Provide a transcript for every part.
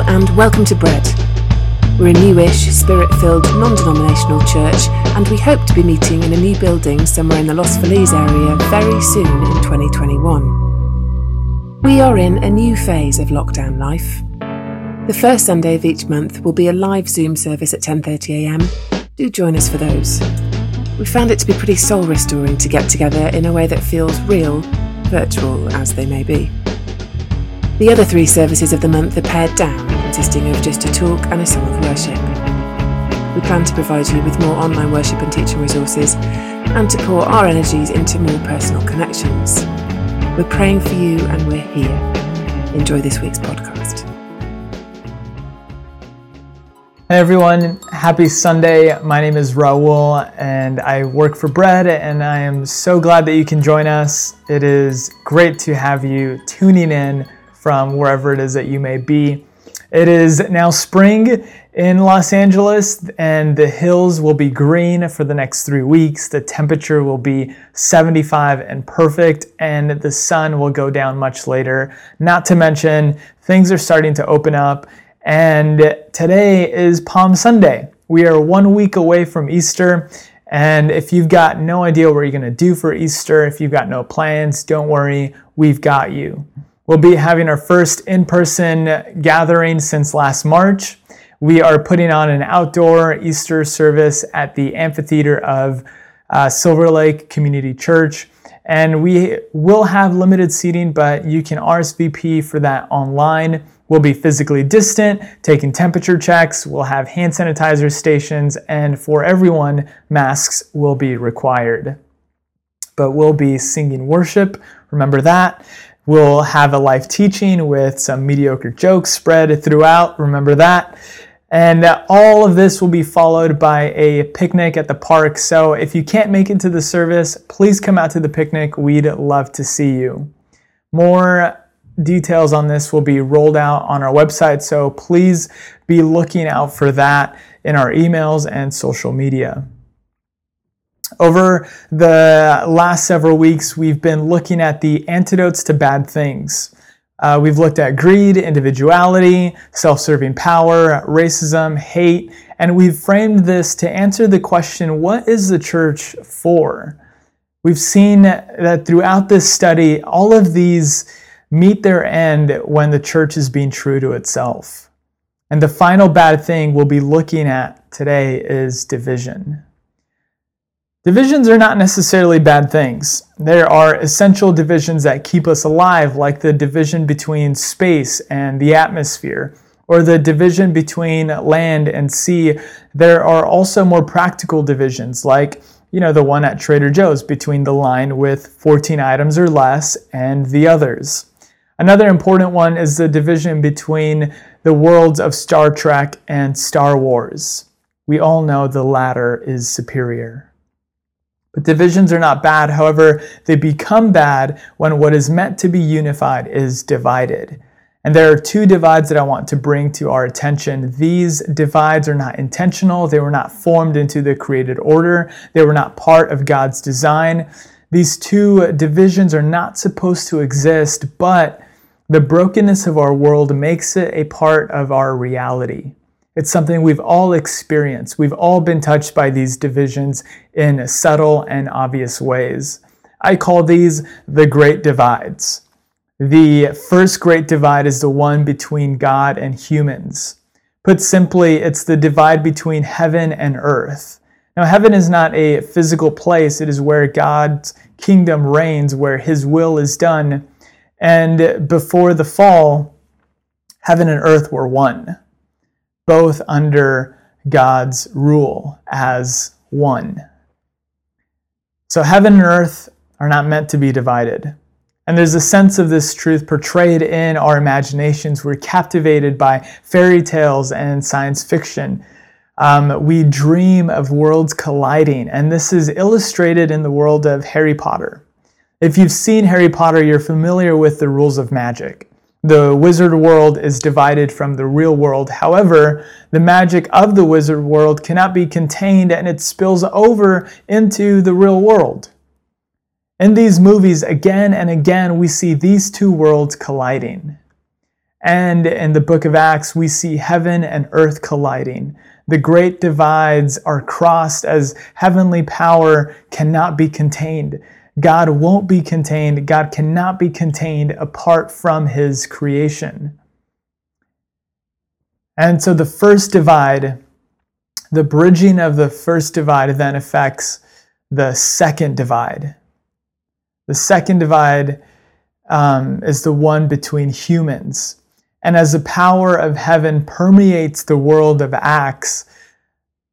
And welcome to Bread. We're a newish, spirit filled, non denominational church, and we hope to be meeting in a new building somewhere in the Los Feliz area very soon in 2021. We are in a new phase of lockdown life. The first Sunday of each month will be a live Zoom service at 10.30am. Do join us for those. We found it to be pretty soul restoring to get together in a way that feels real, virtual as they may be. The other three services of the month are pared down, consisting of just a talk and a song of worship. We plan to provide you with more online worship and teaching resources and to pour our energies into more personal connections. We're praying for you and we're here. Enjoy this week's podcast. Hey everyone, happy Sunday. My name is Raul and I work for Bread, and I am so glad that you can join us. It is great to have you tuning in from wherever it is that you may be. It is now spring in Los Angeles, and the hills will be green for the next three weeks. The temperature will be 75 and perfect, and the sun will go down much later. Not to mention, things are starting to open up, and today is Palm Sunday. We are one week away from Easter. And if you've got no idea what you're going to do for Easter, if you've got no plans, don't worry, we've got you. We'll be having our first in person gathering since last March. We are putting on an outdoor Easter service at the amphitheater of uh, Silver Lake Community Church. And we will have limited seating, but you can RSVP for that online. We'll be physically distant, taking temperature checks, we'll have hand sanitizer stations, and for everyone, masks will be required. But we'll be singing worship, remember that. We'll have a live teaching with some mediocre jokes spread throughout. Remember that. And all of this will be followed by a picnic at the park. So if you can't make it to the service, please come out to the picnic. We'd love to see you. More details on this will be rolled out on our website. So please be looking out for that in our emails and social media. Over the last several weeks, we've been looking at the antidotes to bad things. Uh, we've looked at greed, individuality, self serving power, racism, hate, and we've framed this to answer the question what is the church for? We've seen that throughout this study, all of these meet their end when the church is being true to itself. And the final bad thing we'll be looking at today is division. Divisions are not necessarily bad things. There are essential divisions that keep us alive, like the division between space and the atmosphere, or the division between land and sea. There are also more practical divisions, like you know the one at Trader Joe's between the line with 14 items or less and the others. Another important one is the division between the worlds of Star Trek and Star Wars. We all know the latter is superior. But divisions are not bad. However, they become bad when what is meant to be unified is divided. And there are two divides that I want to bring to our attention. These divides are not intentional. They were not formed into the created order. They were not part of God's design. These two divisions are not supposed to exist, but the brokenness of our world makes it a part of our reality. It's something we've all experienced. We've all been touched by these divisions in subtle and obvious ways. I call these the Great Divides. The first Great Divide is the one between God and humans. Put simply, it's the divide between heaven and earth. Now, heaven is not a physical place, it is where God's kingdom reigns, where his will is done. And before the fall, heaven and earth were one both under God's rule as one. So heaven and earth are not meant to be divided. And there's a sense of this truth portrayed in our imaginations. We're captivated by fairy tales and science fiction. Um, we dream of worlds colliding, and this is illustrated in the world of Harry Potter. If you've seen Harry Potter, you're familiar with the rules of magic. The wizard world is divided from the real world. However, the magic of the wizard world cannot be contained and it spills over into the real world. In these movies, again and again, we see these two worlds colliding. And in the book of Acts, we see heaven and earth colliding. The great divides are crossed as heavenly power cannot be contained. God won't be contained. God cannot be contained apart from his creation. And so the first divide, the bridging of the first divide then affects the second divide. The second divide um, is the one between humans. And as the power of heaven permeates the world of Acts,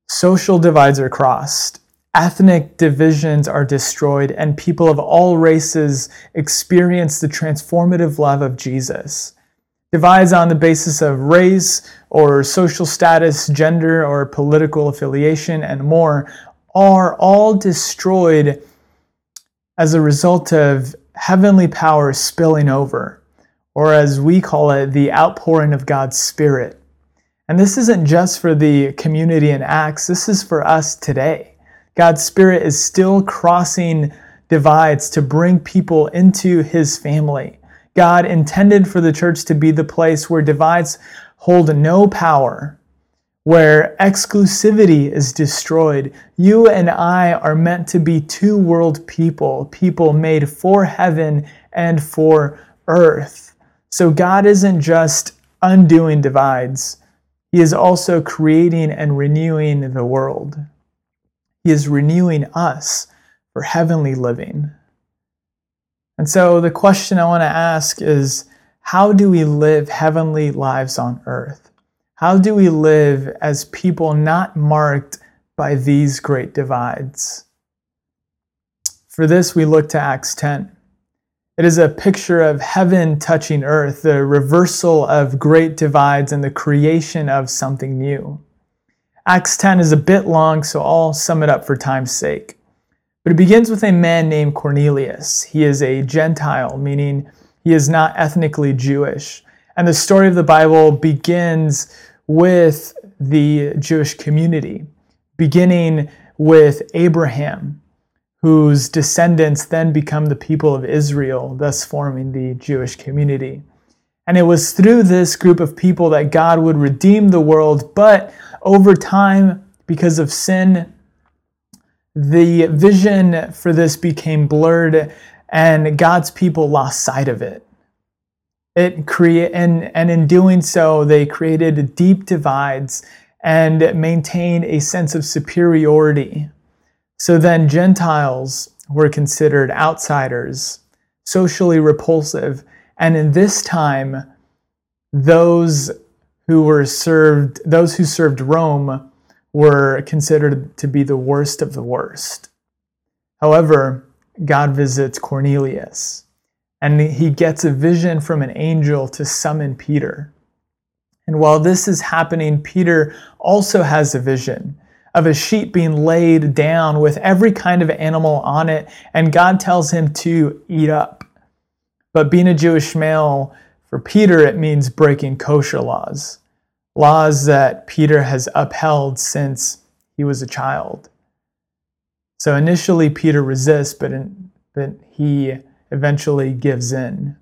social divides are crossed, ethnic divisions are destroyed, and people of all races experience the transformative love of Jesus. Divides on the basis of race or social status, gender or political affiliation, and more are all destroyed as a result of heavenly power spilling over, or as we call it, the outpouring of God's Spirit. And this isn't just for the community in Acts, this is for us today. God's Spirit is still crossing divides to bring people into His family. God intended for the church to be the place where divides hold no power where exclusivity is destroyed. You and I are meant to be two world people, people made for heaven and for earth. So God isn't just undoing divides, He is also creating and renewing the world. He is renewing us for heavenly living. And so the question I want to ask is how do we live heavenly lives on earth? How do we live as people not marked by these great divides? For this, we look to Acts 10. It is a picture of heaven touching earth, the reversal of great divides and the creation of something new. Acts 10 is a bit long, so I'll sum it up for time's sake. But it begins with a man named Cornelius. He is a Gentile, meaning he is not ethnically Jewish. And the story of the Bible begins with the Jewish community, beginning with Abraham, whose descendants then become the people of Israel, thus forming the Jewish community. And it was through this group of people that God would redeem the world, but over time, because of sin, the vision for this became blurred and God's people lost sight of it. It create and, and in doing so, they created deep divides and maintained a sense of superiority. So then Gentiles were considered outsiders, socially repulsive, and in this time, those who were served, those who served Rome were considered to be the worst of the worst. However, God visits Cornelius and he gets a vision from an angel to summon Peter. And while this is happening, Peter also has a vision of a sheep being laid down with every kind of animal on it, and God tells him to eat up. But being a Jewish male, for Peter, it means breaking kosher laws, laws that Peter has upheld since he was a child. So initially, Peter resists, but, in, but he eventually gives in.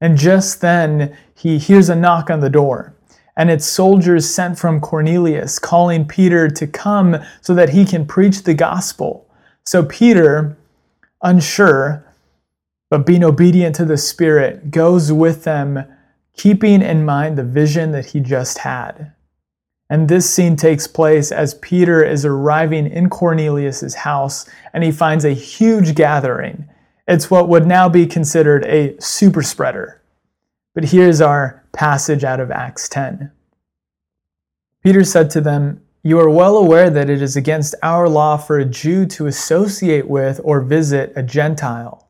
And just then, he hears a knock on the door, and it's soldiers sent from Cornelius calling Peter to come so that he can preach the gospel. So Peter, unsure, but being obedient to the Spirit, goes with them, keeping in mind the vision that he just had. And this scene takes place as Peter is arriving in Cornelius' house and he finds a huge gathering. It's what would now be considered a super spreader. But here's our passage out of Acts 10. Peter said to them, You are well aware that it is against our law for a Jew to associate with or visit a Gentile.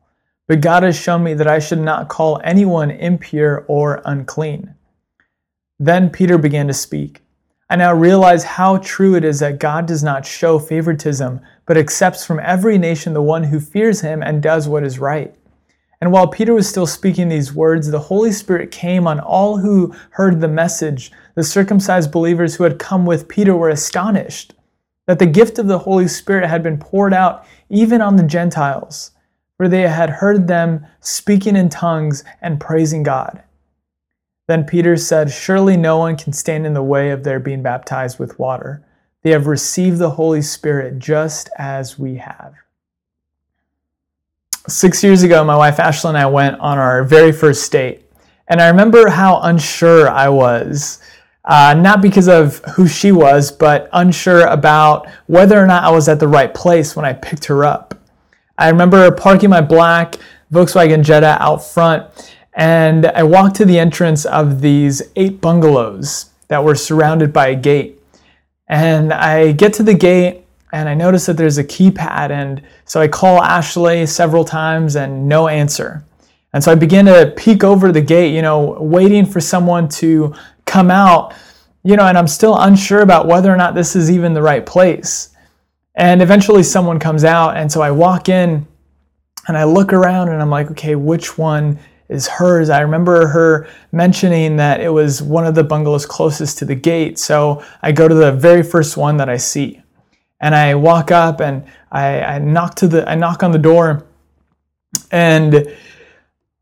But God has shown me that I should not call anyone impure or unclean. Then Peter began to speak. I now realize how true it is that God does not show favoritism, but accepts from every nation the one who fears him and does what is right. And while Peter was still speaking these words, the Holy Spirit came on all who heard the message. The circumcised believers who had come with Peter were astonished that the gift of the Holy Spirit had been poured out even on the Gentiles, for they had heard them speaking in tongues and praising God. Then Peter said, Surely no one can stand in the way of their being baptized with water. They have received the Holy Spirit just as we have. Six years ago, my wife Ashley and I went on our very first date. And I remember how unsure I was. Uh, not because of who she was, but unsure about whether or not I was at the right place when I picked her up. I remember parking my black Volkswagen Jetta out front and I walked to the entrance of these eight bungalows that were surrounded by a gate. And I get to the gate and I notice that there's a keypad. And so I call Ashley several times and no answer. And so I begin to peek over the gate, you know, waiting for someone to come out, you know, and I'm still unsure about whether or not this is even the right place. And eventually someone comes out. And so I walk in and I look around and I'm like, okay, which one is hers. I remember her mentioning that it was one of the bungalows closest to the gate. So I go to the very first one that I see. And I walk up and I, I knock to the I knock on the door and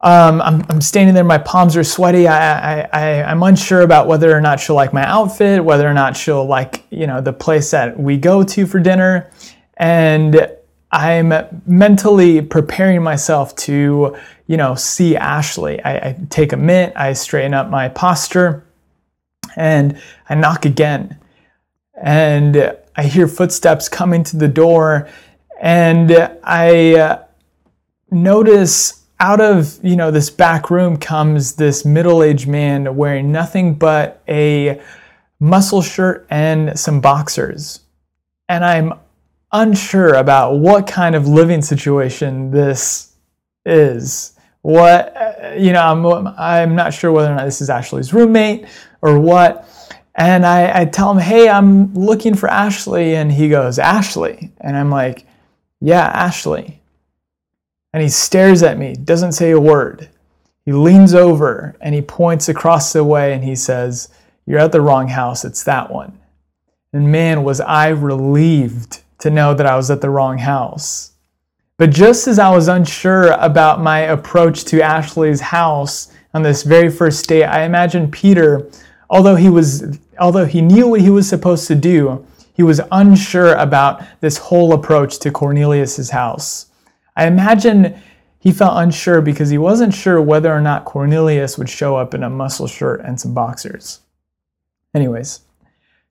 um, I'm, I'm standing there, my palms are sweaty. I, I, I, I'm unsure about whether or not she'll like my outfit, whether or not she'll like, you know, the place that we go to for dinner. And I'm mentally preparing myself to, you know, see Ashley. I, I, take a minute, I straighten up my posture, and I knock again. And I hear footsteps coming to the door, and I uh, notice out of you know this back room comes this middle-aged man wearing nothing but a muscle shirt and some boxers and i'm unsure about what kind of living situation this is. What, uh, you know, I'm, I'm not sure whether or not this is Ashley's roommate or what. And I, I tell him, hey, I'm looking for Ashley. And he goes, Ashley. And I'm like, yeah, Ashley. And he stares at me, doesn't say a word. He leans over and he points across the way and he says, You're at the wrong house. It's that one. And man, was I relieved to know that I was at the wrong house. But just as I was unsure about my approach to Ashley's house on this very first day, I imagine Peter, although he was although he knew what he was supposed to do, he was unsure about this whole approach to Cornelius's house. I imagine he felt unsure because he wasn't sure whether or not Cornelius would show up in a muscle shirt and some boxers. Anyways,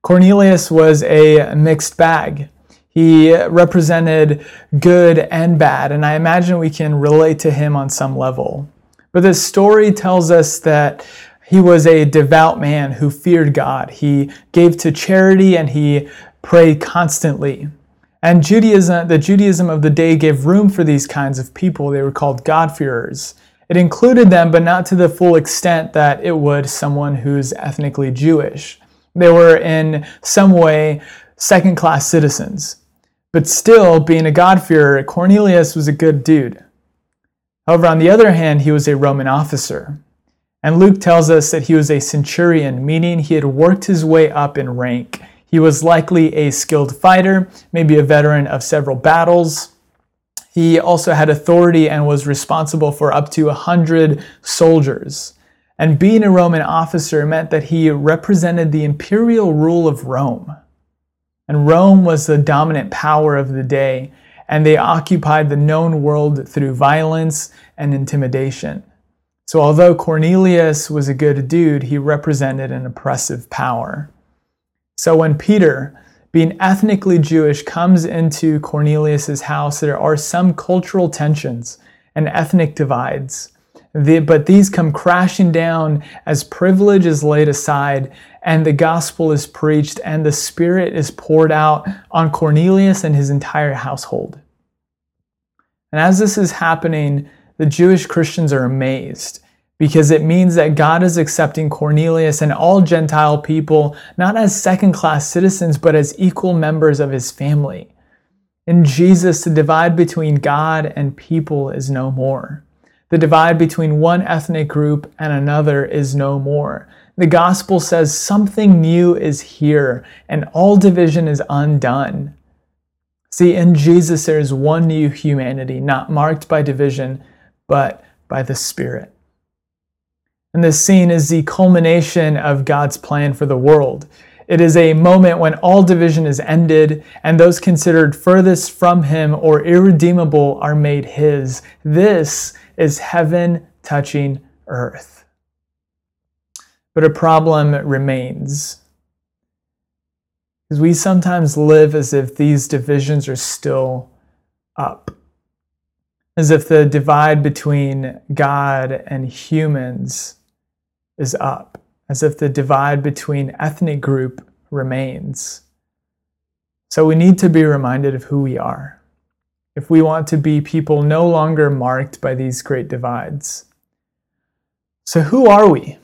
Cornelius was a mixed bag. He represented good and bad, and I imagine we can relate to him on some level. But this story tells us that he was a devout man who feared God. He gave to charity and he prayed constantly. And Judaism, the Judaism of the day gave room for these kinds of people. They were called God-fearers. It included them, but not to the full extent that it would someone who's ethnically Jewish. They were in some way second class citizens. But still, being a God-fearer, Cornelius was a good dude. However, on the other hand, he was a Roman officer. And Luke tells us that he was a centurion, meaning he had worked his way up in rank. He was likely a skilled fighter, maybe a veteran of several battles. He also had authority and was responsible for up to 100 soldiers. And being a Roman officer meant that he represented the imperial rule of Rome. And Rome was the dominant power of the day, and they occupied the known world through violence and intimidation. So, although Cornelius was a good dude, he represented an oppressive power. So, when Peter, being ethnically Jewish, comes into Cornelius's house, there are some cultural tensions and ethnic divides. The, but these come crashing down as privilege is laid aside and the gospel is preached and the Spirit is poured out on Cornelius and his entire household. And as this is happening, the Jewish Christians are amazed because it means that God is accepting Cornelius and all Gentile people not as second class citizens, but as equal members of his family. In Jesus, the divide between God and people is no more. The divide between one ethnic group and another is no more. The gospel says something new is here and all division is undone. See, in Jesus, there is one new humanity, not marked by division, but by the Spirit. And this scene is the culmination of God's plan for the world. It is a moment when all division is ended and those considered furthest from him or irredeemable are made his. This is heaven touching earth. But a problem remains. Because we sometimes live as if these divisions are still up, as if the divide between God and humans is up as if the divide between ethnic group remains. So we need to be reminded of who we are if we want to be people no longer marked by these great divides. So, who are we?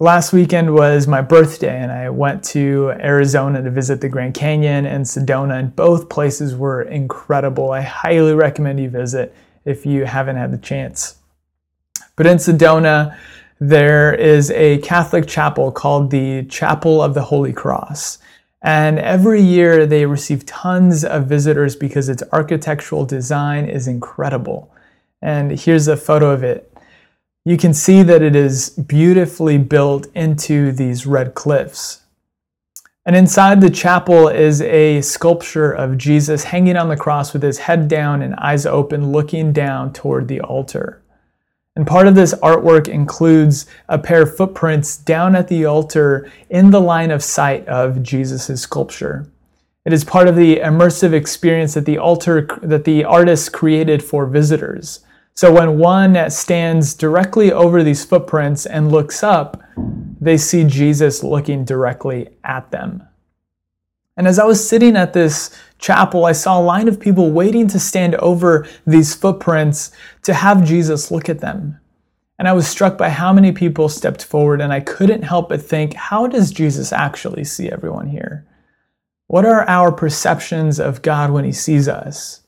Last weekend was my birthday, and I went to Arizona to visit the Grand Canyon and Sedona, and both places were incredible. I highly recommend you visit if you haven't had the chance. But in Sedona, there is a Catholic chapel called the Chapel of the Holy Cross. And every year they receive tons of visitors because its architectural design is incredible. And here's a photo of it. You can see that it is beautifully built into these red cliffs. And inside the chapel is a sculpture of Jesus hanging on the cross with his head down and eyes open, looking down toward the altar. And part of this artwork includes a pair of footprints down at the altar in the line of sight of Jesus' sculpture. It is part of the immersive experience that the altar that the artist created for visitors. So when one stands directly over these footprints and looks up, they see Jesus looking directly at them. And as I was sitting at this chapel, I saw a line of people waiting to stand over these footprints to have Jesus look at them. And I was struck by how many people stepped forward, and I couldn't help but think, how does Jesus actually see everyone here? What are our perceptions of God when He sees us?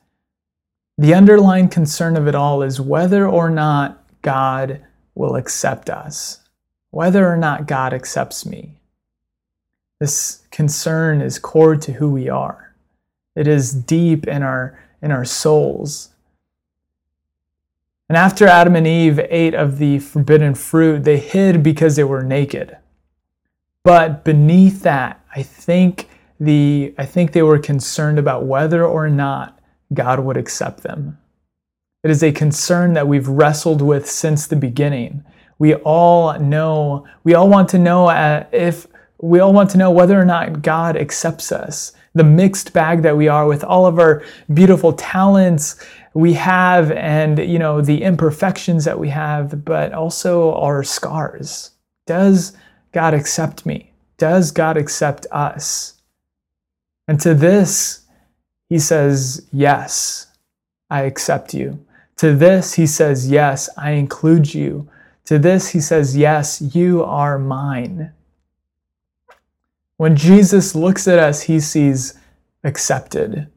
The underlying concern of it all is whether or not God will accept us, whether or not God accepts me. This concern is core to who we are. It is deep in our, in our souls. And after Adam and Eve ate of the forbidden fruit, they hid because they were naked. But beneath that, I think, the, I think they were concerned about whether or not God would accept them. It is a concern that we've wrestled with since the beginning. We all know, we all want to know uh, if we all want to know whether or not God accepts us. The mixed bag that we are with all of our beautiful talents we have and you know the imperfections that we have, but also our scars. Does God accept me? Does God accept us? And to this, he says, Yes, I accept you. To this, he says, Yes, I include you. To this, he says, Yes, you are mine. When Jesus looks at us, he sees accepted.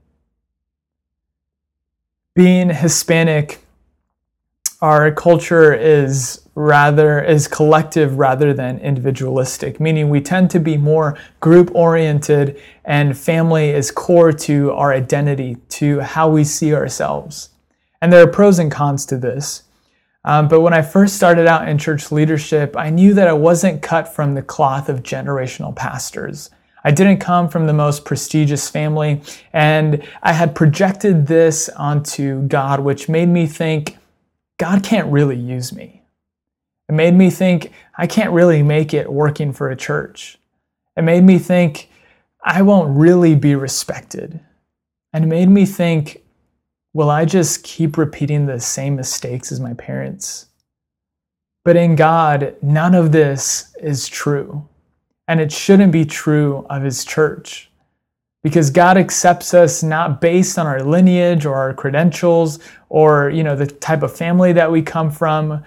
Being Hispanic, our culture is rather is collective rather than individualistic meaning we tend to be more group oriented and family is core to our identity to how we see ourselves and there are pros and cons to this um, but when I first started out in church leadership, I knew that I wasn't cut from the cloth of generational pastors. I didn't come from the most prestigious family, and I had projected this onto God, which made me think God can't really use me. It made me think I can't really make it working for a church. It made me think I won't really be respected. And it made me think Will I just keep repeating the same mistakes as my parents? But in God, none of this is true. And it shouldn't be true of His church. Because God accepts us not based on our lineage or our credentials or you know the type of family that we come from.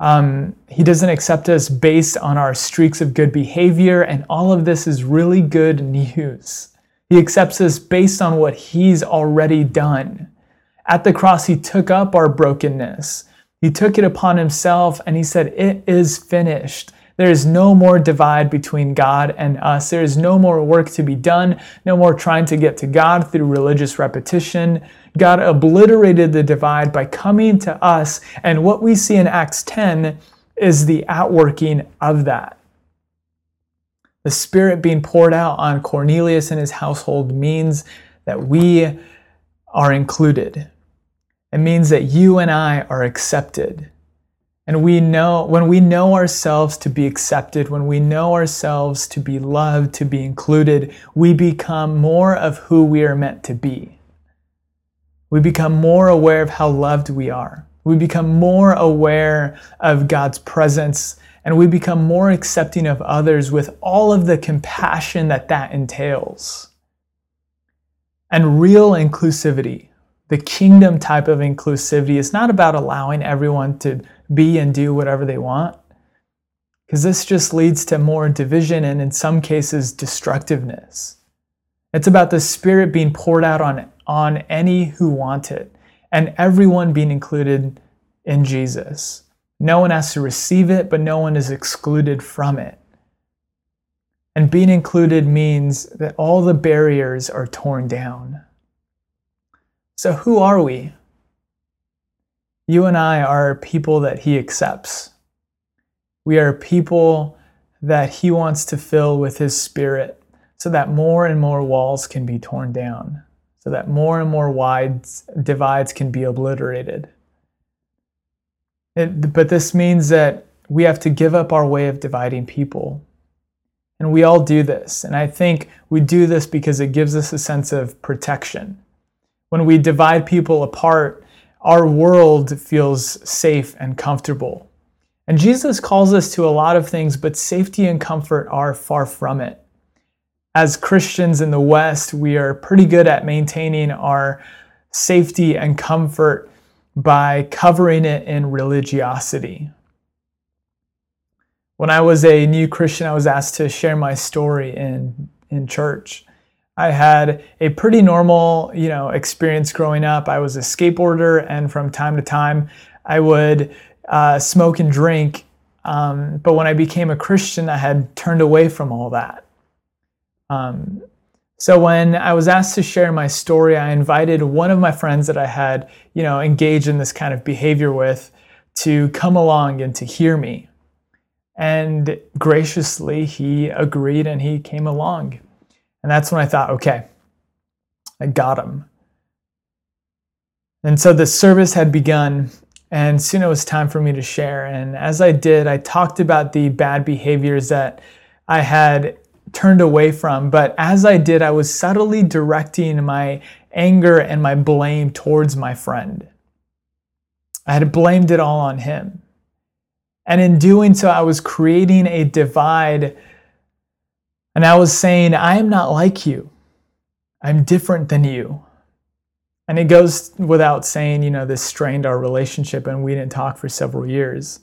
Um, he doesn't accept us based on our streaks of good behavior, and all of this is really good news. He accepts us based on what He's already done. At the cross, he took up our brokenness. He took it upon himself and he said, It is finished. There is no more divide between God and us. There is no more work to be done, no more trying to get to God through religious repetition. God obliterated the divide by coming to us. And what we see in Acts 10 is the outworking of that. The Spirit being poured out on Cornelius and his household means that we are included. It means that you and I are accepted. And we know, when we know ourselves to be accepted, when we know ourselves to be loved, to be included, we become more of who we are meant to be. We become more aware of how loved we are. We become more aware of God's presence and we become more accepting of others with all of the compassion that that entails. And real inclusivity, the kingdom type of inclusivity, is not about allowing everyone to be and do whatever they want, because this just leads to more division and, in some cases, destructiveness. It's about the Spirit being poured out on, on any who want it and everyone being included in Jesus. No one has to receive it, but no one is excluded from it. And being included means that all the barriers are torn down. So, who are we? You and I are people that He accepts. We are people that He wants to fill with His Spirit so that more and more walls can be torn down, so that more and more wide divides can be obliterated. It, but this means that we have to give up our way of dividing people. And we all do this. And I think we do this because it gives us a sense of protection. When we divide people apart, our world feels safe and comfortable. And Jesus calls us to a lot of things, but safety and comfort are far from it. As Christians in the West, we are pretty good at maintaining our safety and comfort by covering it in religiosity. When I was a new Christian, I was asked to share my story in, in church. I had a pretty normal, you know, experience growing up. I was a skateboarder, and from time to time, I would uh, smoke and drink. Um, but when I became a Christian, I had turned away from all that. Um, so when I was asked to share my story, I invited one of my friends that I had, you know, engaged in this kind of behavior with to come along and to hear me. And graciously, he agreed and he came along. And that's when I thought, okay, I got him. And so the service had begun, and soon it was time for me to share. And as I did, I talked about the bad behaviors that I had turned away from. But as I did, I was subtly directing my anger and my blame towards my friend. I had blamed it all on him. And in doing so, I was creating a divide. And I was saying, I am not like you. I'm different than you. And it goes without saying, you know, this strained our relationship and we didn't talk for several years.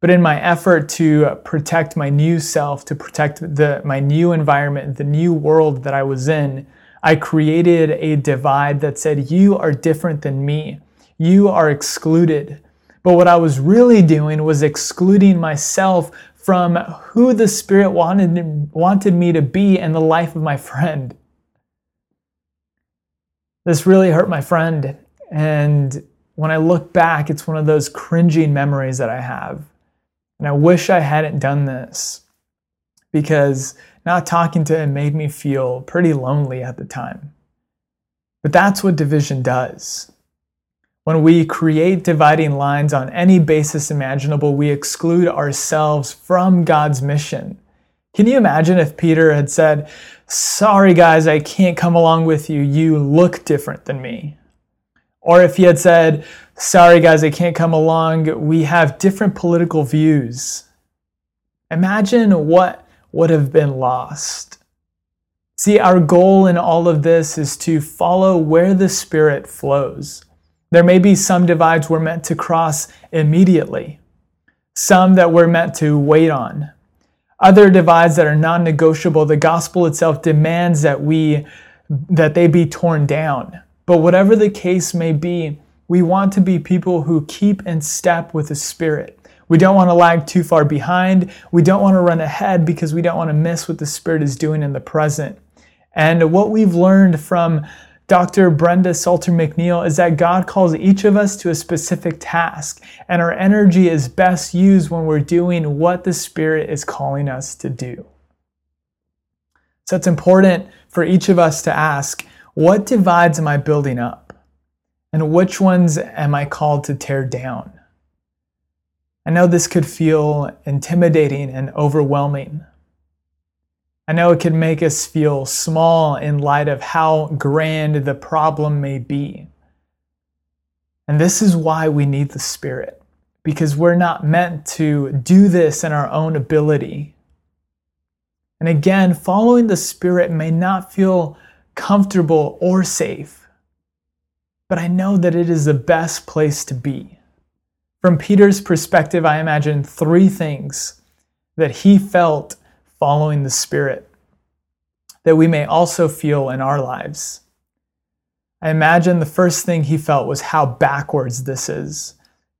But in my effort to protect my new self, to protect the, my new environment, the new world that I was in, I created a divide that said, You are different than me. You are excluded. But what I was really doing was excluding myself from who the Spirit wanted, wanted me to be in the life of my friend. This really hurt my friend. And when I look back, it's one of those cringing memories that I have. And I wish I hadn't done this because not talking to him made me feel pretty lonely at the time. But that's what division does. When we create dividing lines on any basis imaginable, we exclude ourselves from God's mission. Can you imagine if Peter had said, Sorry, guys, I can't come along with you. You look different than me? Or if he had said, Sorry, guys, I can't come along. We have different political views. Imagine what would have been lost. See, our goal in all of this is to follow where the Spirit flows. There may be some divides we're meant to cross immediately, some that we're meant to wait on. Other divides that are non-negotiable, the gospel itself demands that we that they be torn down. But whatever the case may be, we want to be people who keep in step with the Spirit. We don't want to lag too far behind. We don't want to run ahead because we don't want to miss what the Spirit is doing in the present. And what we've learned from Dr. Brenda Salter McNeil is that God calls each of us to a specific task, and our energy is best used when we're doing what the Spirit is calling us to do. So it's important for each of us to ask what divides am I building up? And which ones am I called to tear down? I know this could feel intimidating and overwhelming. I know it can make us feel small in light of how grand the problem may be. And this is why we need the Spirit, because we're not meant to do this in our own ability. And again, following the Spirit may not feel comfortable or safe, but I know that it is the best place to be. From Peter's perspective, I imagine three things that he felt following the Spirit that we may also feel in our lives. I imagine the first thing he felt was how backwards this is.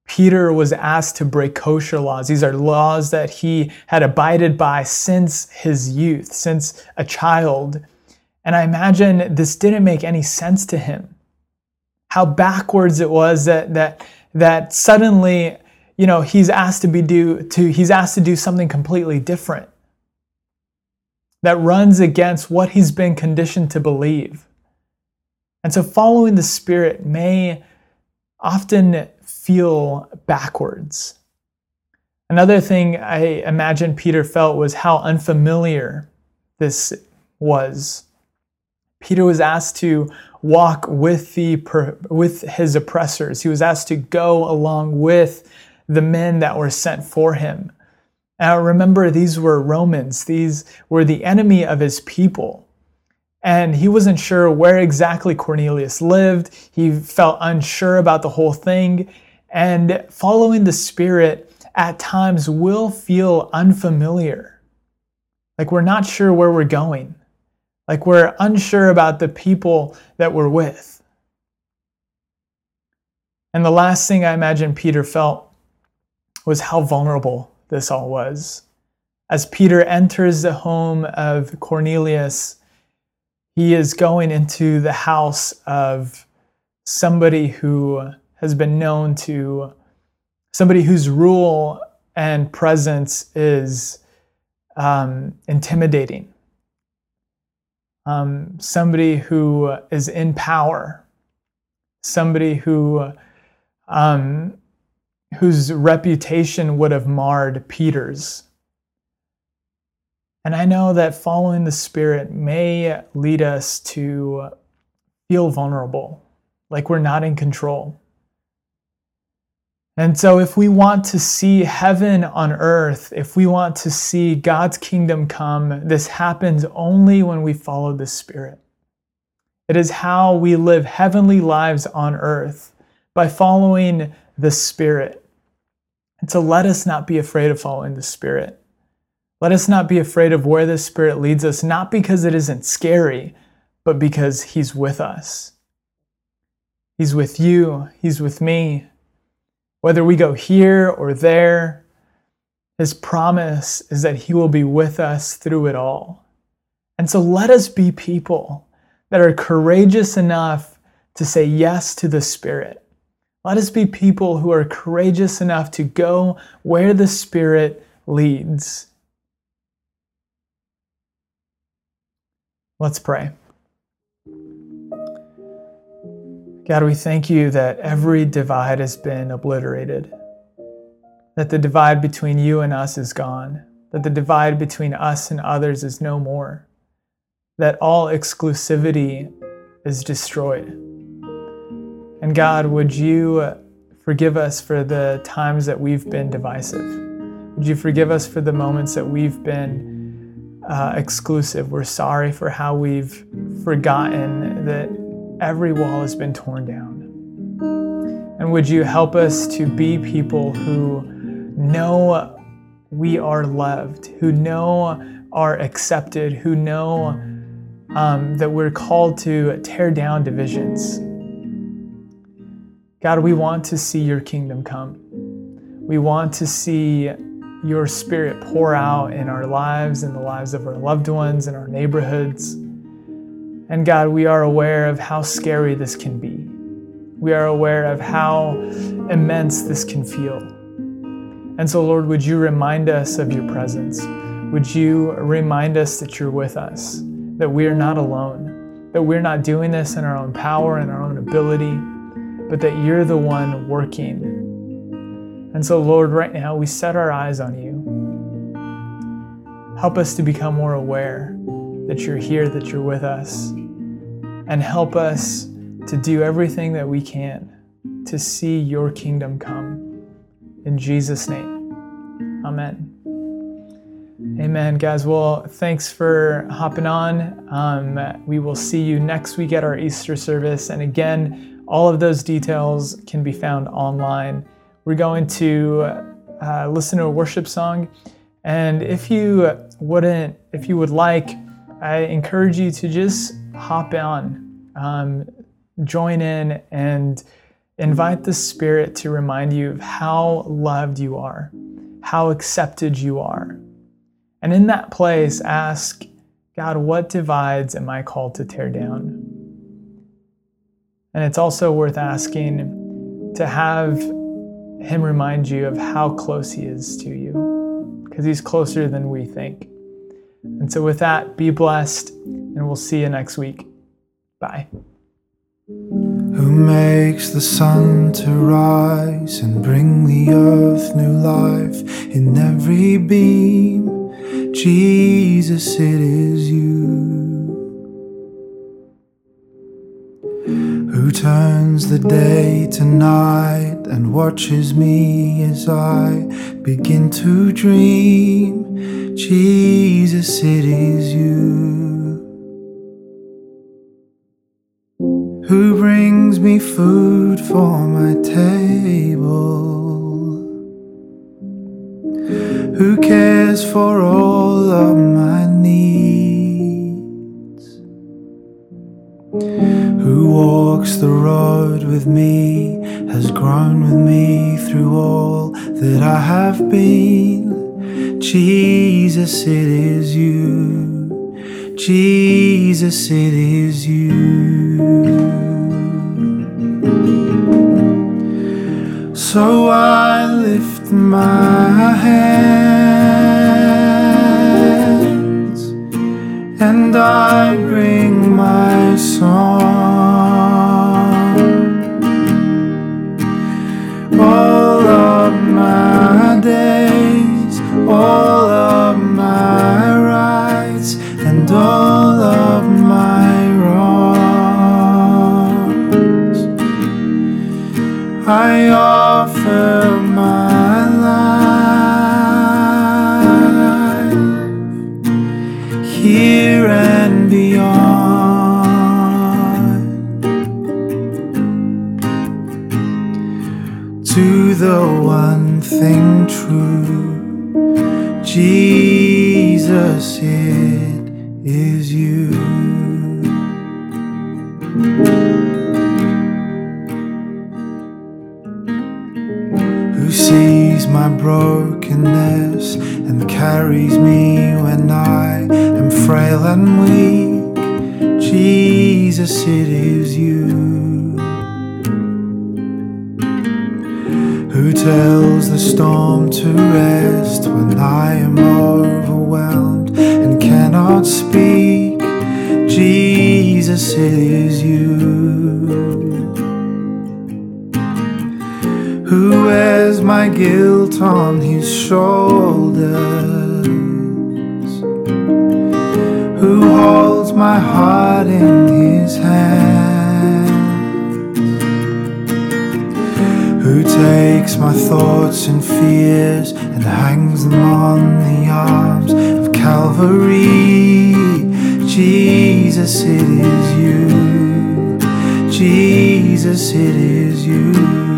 Peter was asked to break kosher laws. These are laws that he had abided by since his youth, since a child. And I imagine this didn't make any sense to him. How backwards it was that that that suddenly, you know, he's asked to be do to he's asked to do something completely different that runs against what he's been conditioned to believe. And so following the Spirit may often feel backwards. Another thing I imagine Peter felt was how unfamiliar this was. Peter was asked to walk with the with his oppressors. He was asked to go along with the men that were sent for him. Now remember, these were Romans, these were the enemy of his people. And he wasn't sure where exactly Cornelius lived. He felt unsure about the whole thing. And following the Spirit at times will feel unfamiliar. Like we're not sure where we're going. Like we're unsure about the people that we're with. And the last thing I imagine Peter felt was how vulnerable this all was. As Peter enters the home of Cornelius, he is going into the house of somebody who has been known to, somebody whose rule and presence is um, intimidating, um, somebody who is in power, somebody who um, whose reputation would have marred Peter's. And I know that following the Spirit may lead us to feel vulnerable, like we're not in control. And so, if we want to see heaven on earth, if we want to see God's kingdom come, this happens only when we follow the Spirit. It is how we live heavenly lives on earth by following the Spirit. And so let us not be afraid of following the Spirit. Let us not be afraid of where the Spirit leads us, not because it isn't scary, but because He's with us. He's with you, He's with me. Whether we go here or there, His promise is that He will be with us through it all. And so let us be people that are courageous enough to say yes to the Spirit let us be people who are courageous enough to go where the Spirit leads. Let's pray. God, we thank you that every divide has been obliterated, that the divide between you and us is gone, that the divide between us and others is no more, that all exclusivity is destroyed. And God, would you forgive us for the times that we've been divisive? Would you forgive us for the moments that we've been uh, exclusive? We're sorry for how we've forgotten that every wall has been torn down. And would you help us to be people who know we are loved, who know are accepted, who know um, that we're called to tear down divisions God, we want to see your kingdom come. We want to see your spirit pour out in our lives, in the lives of our loved ones, in our neighborhoods. And God, we are aware of how scary this can be. We are aware of how immense this can feel. And so, Lord, would you remind us of your presence? Would you remind us that you're with us, that we are not alone, that we're not doing this in our own power and our own ability, but that you're the one working. And so, Lord, right now we set our eyes on you. Help us to become more aware that you're here, that you're with us, and help us to do everything that we can to see your kingdom come. In Jesus' name, amen. Amen, guys. Well, thanks for hopping on. Um, we will see you next week at our Easter service. And again, all of those details can be found online. We're going to uh, listen to a worship song. And if you wouldn't, if you would like, I encourage you to just hop on, um, join in, and invite the Spirit to remind you of how loved you are, how accepted you are. And in that place, ask, God, what divides am I called to tear down? And it's also worth asking to have Him remind you of how close He is to you, because He's closer than we think. And so, with that, be blessed, and we'll see you next week. Bye. Who makes the sun to rise and bring the earth new life in every beam? Jesus, it is you turns the day to night and watches me as I begin to dream. Jesus, it is you. Who brings me food for my table? Who cares for all of my needs, walks the road with me, has grown with me through all that I have been. Jesus, it is you. Jesus, it is you. So I lift my hands and I and carries me when I am frail and weak. Jesus, it is you who tells the storm to rest when I am overwhelmed and cannot speak. Jesus, it is you who my guilt on his shoulders, who holds my heart in his hands, who takes my thoughts and fears and hangs them on the arms of Calvary. Jesus, it is you. Jesus, it is you.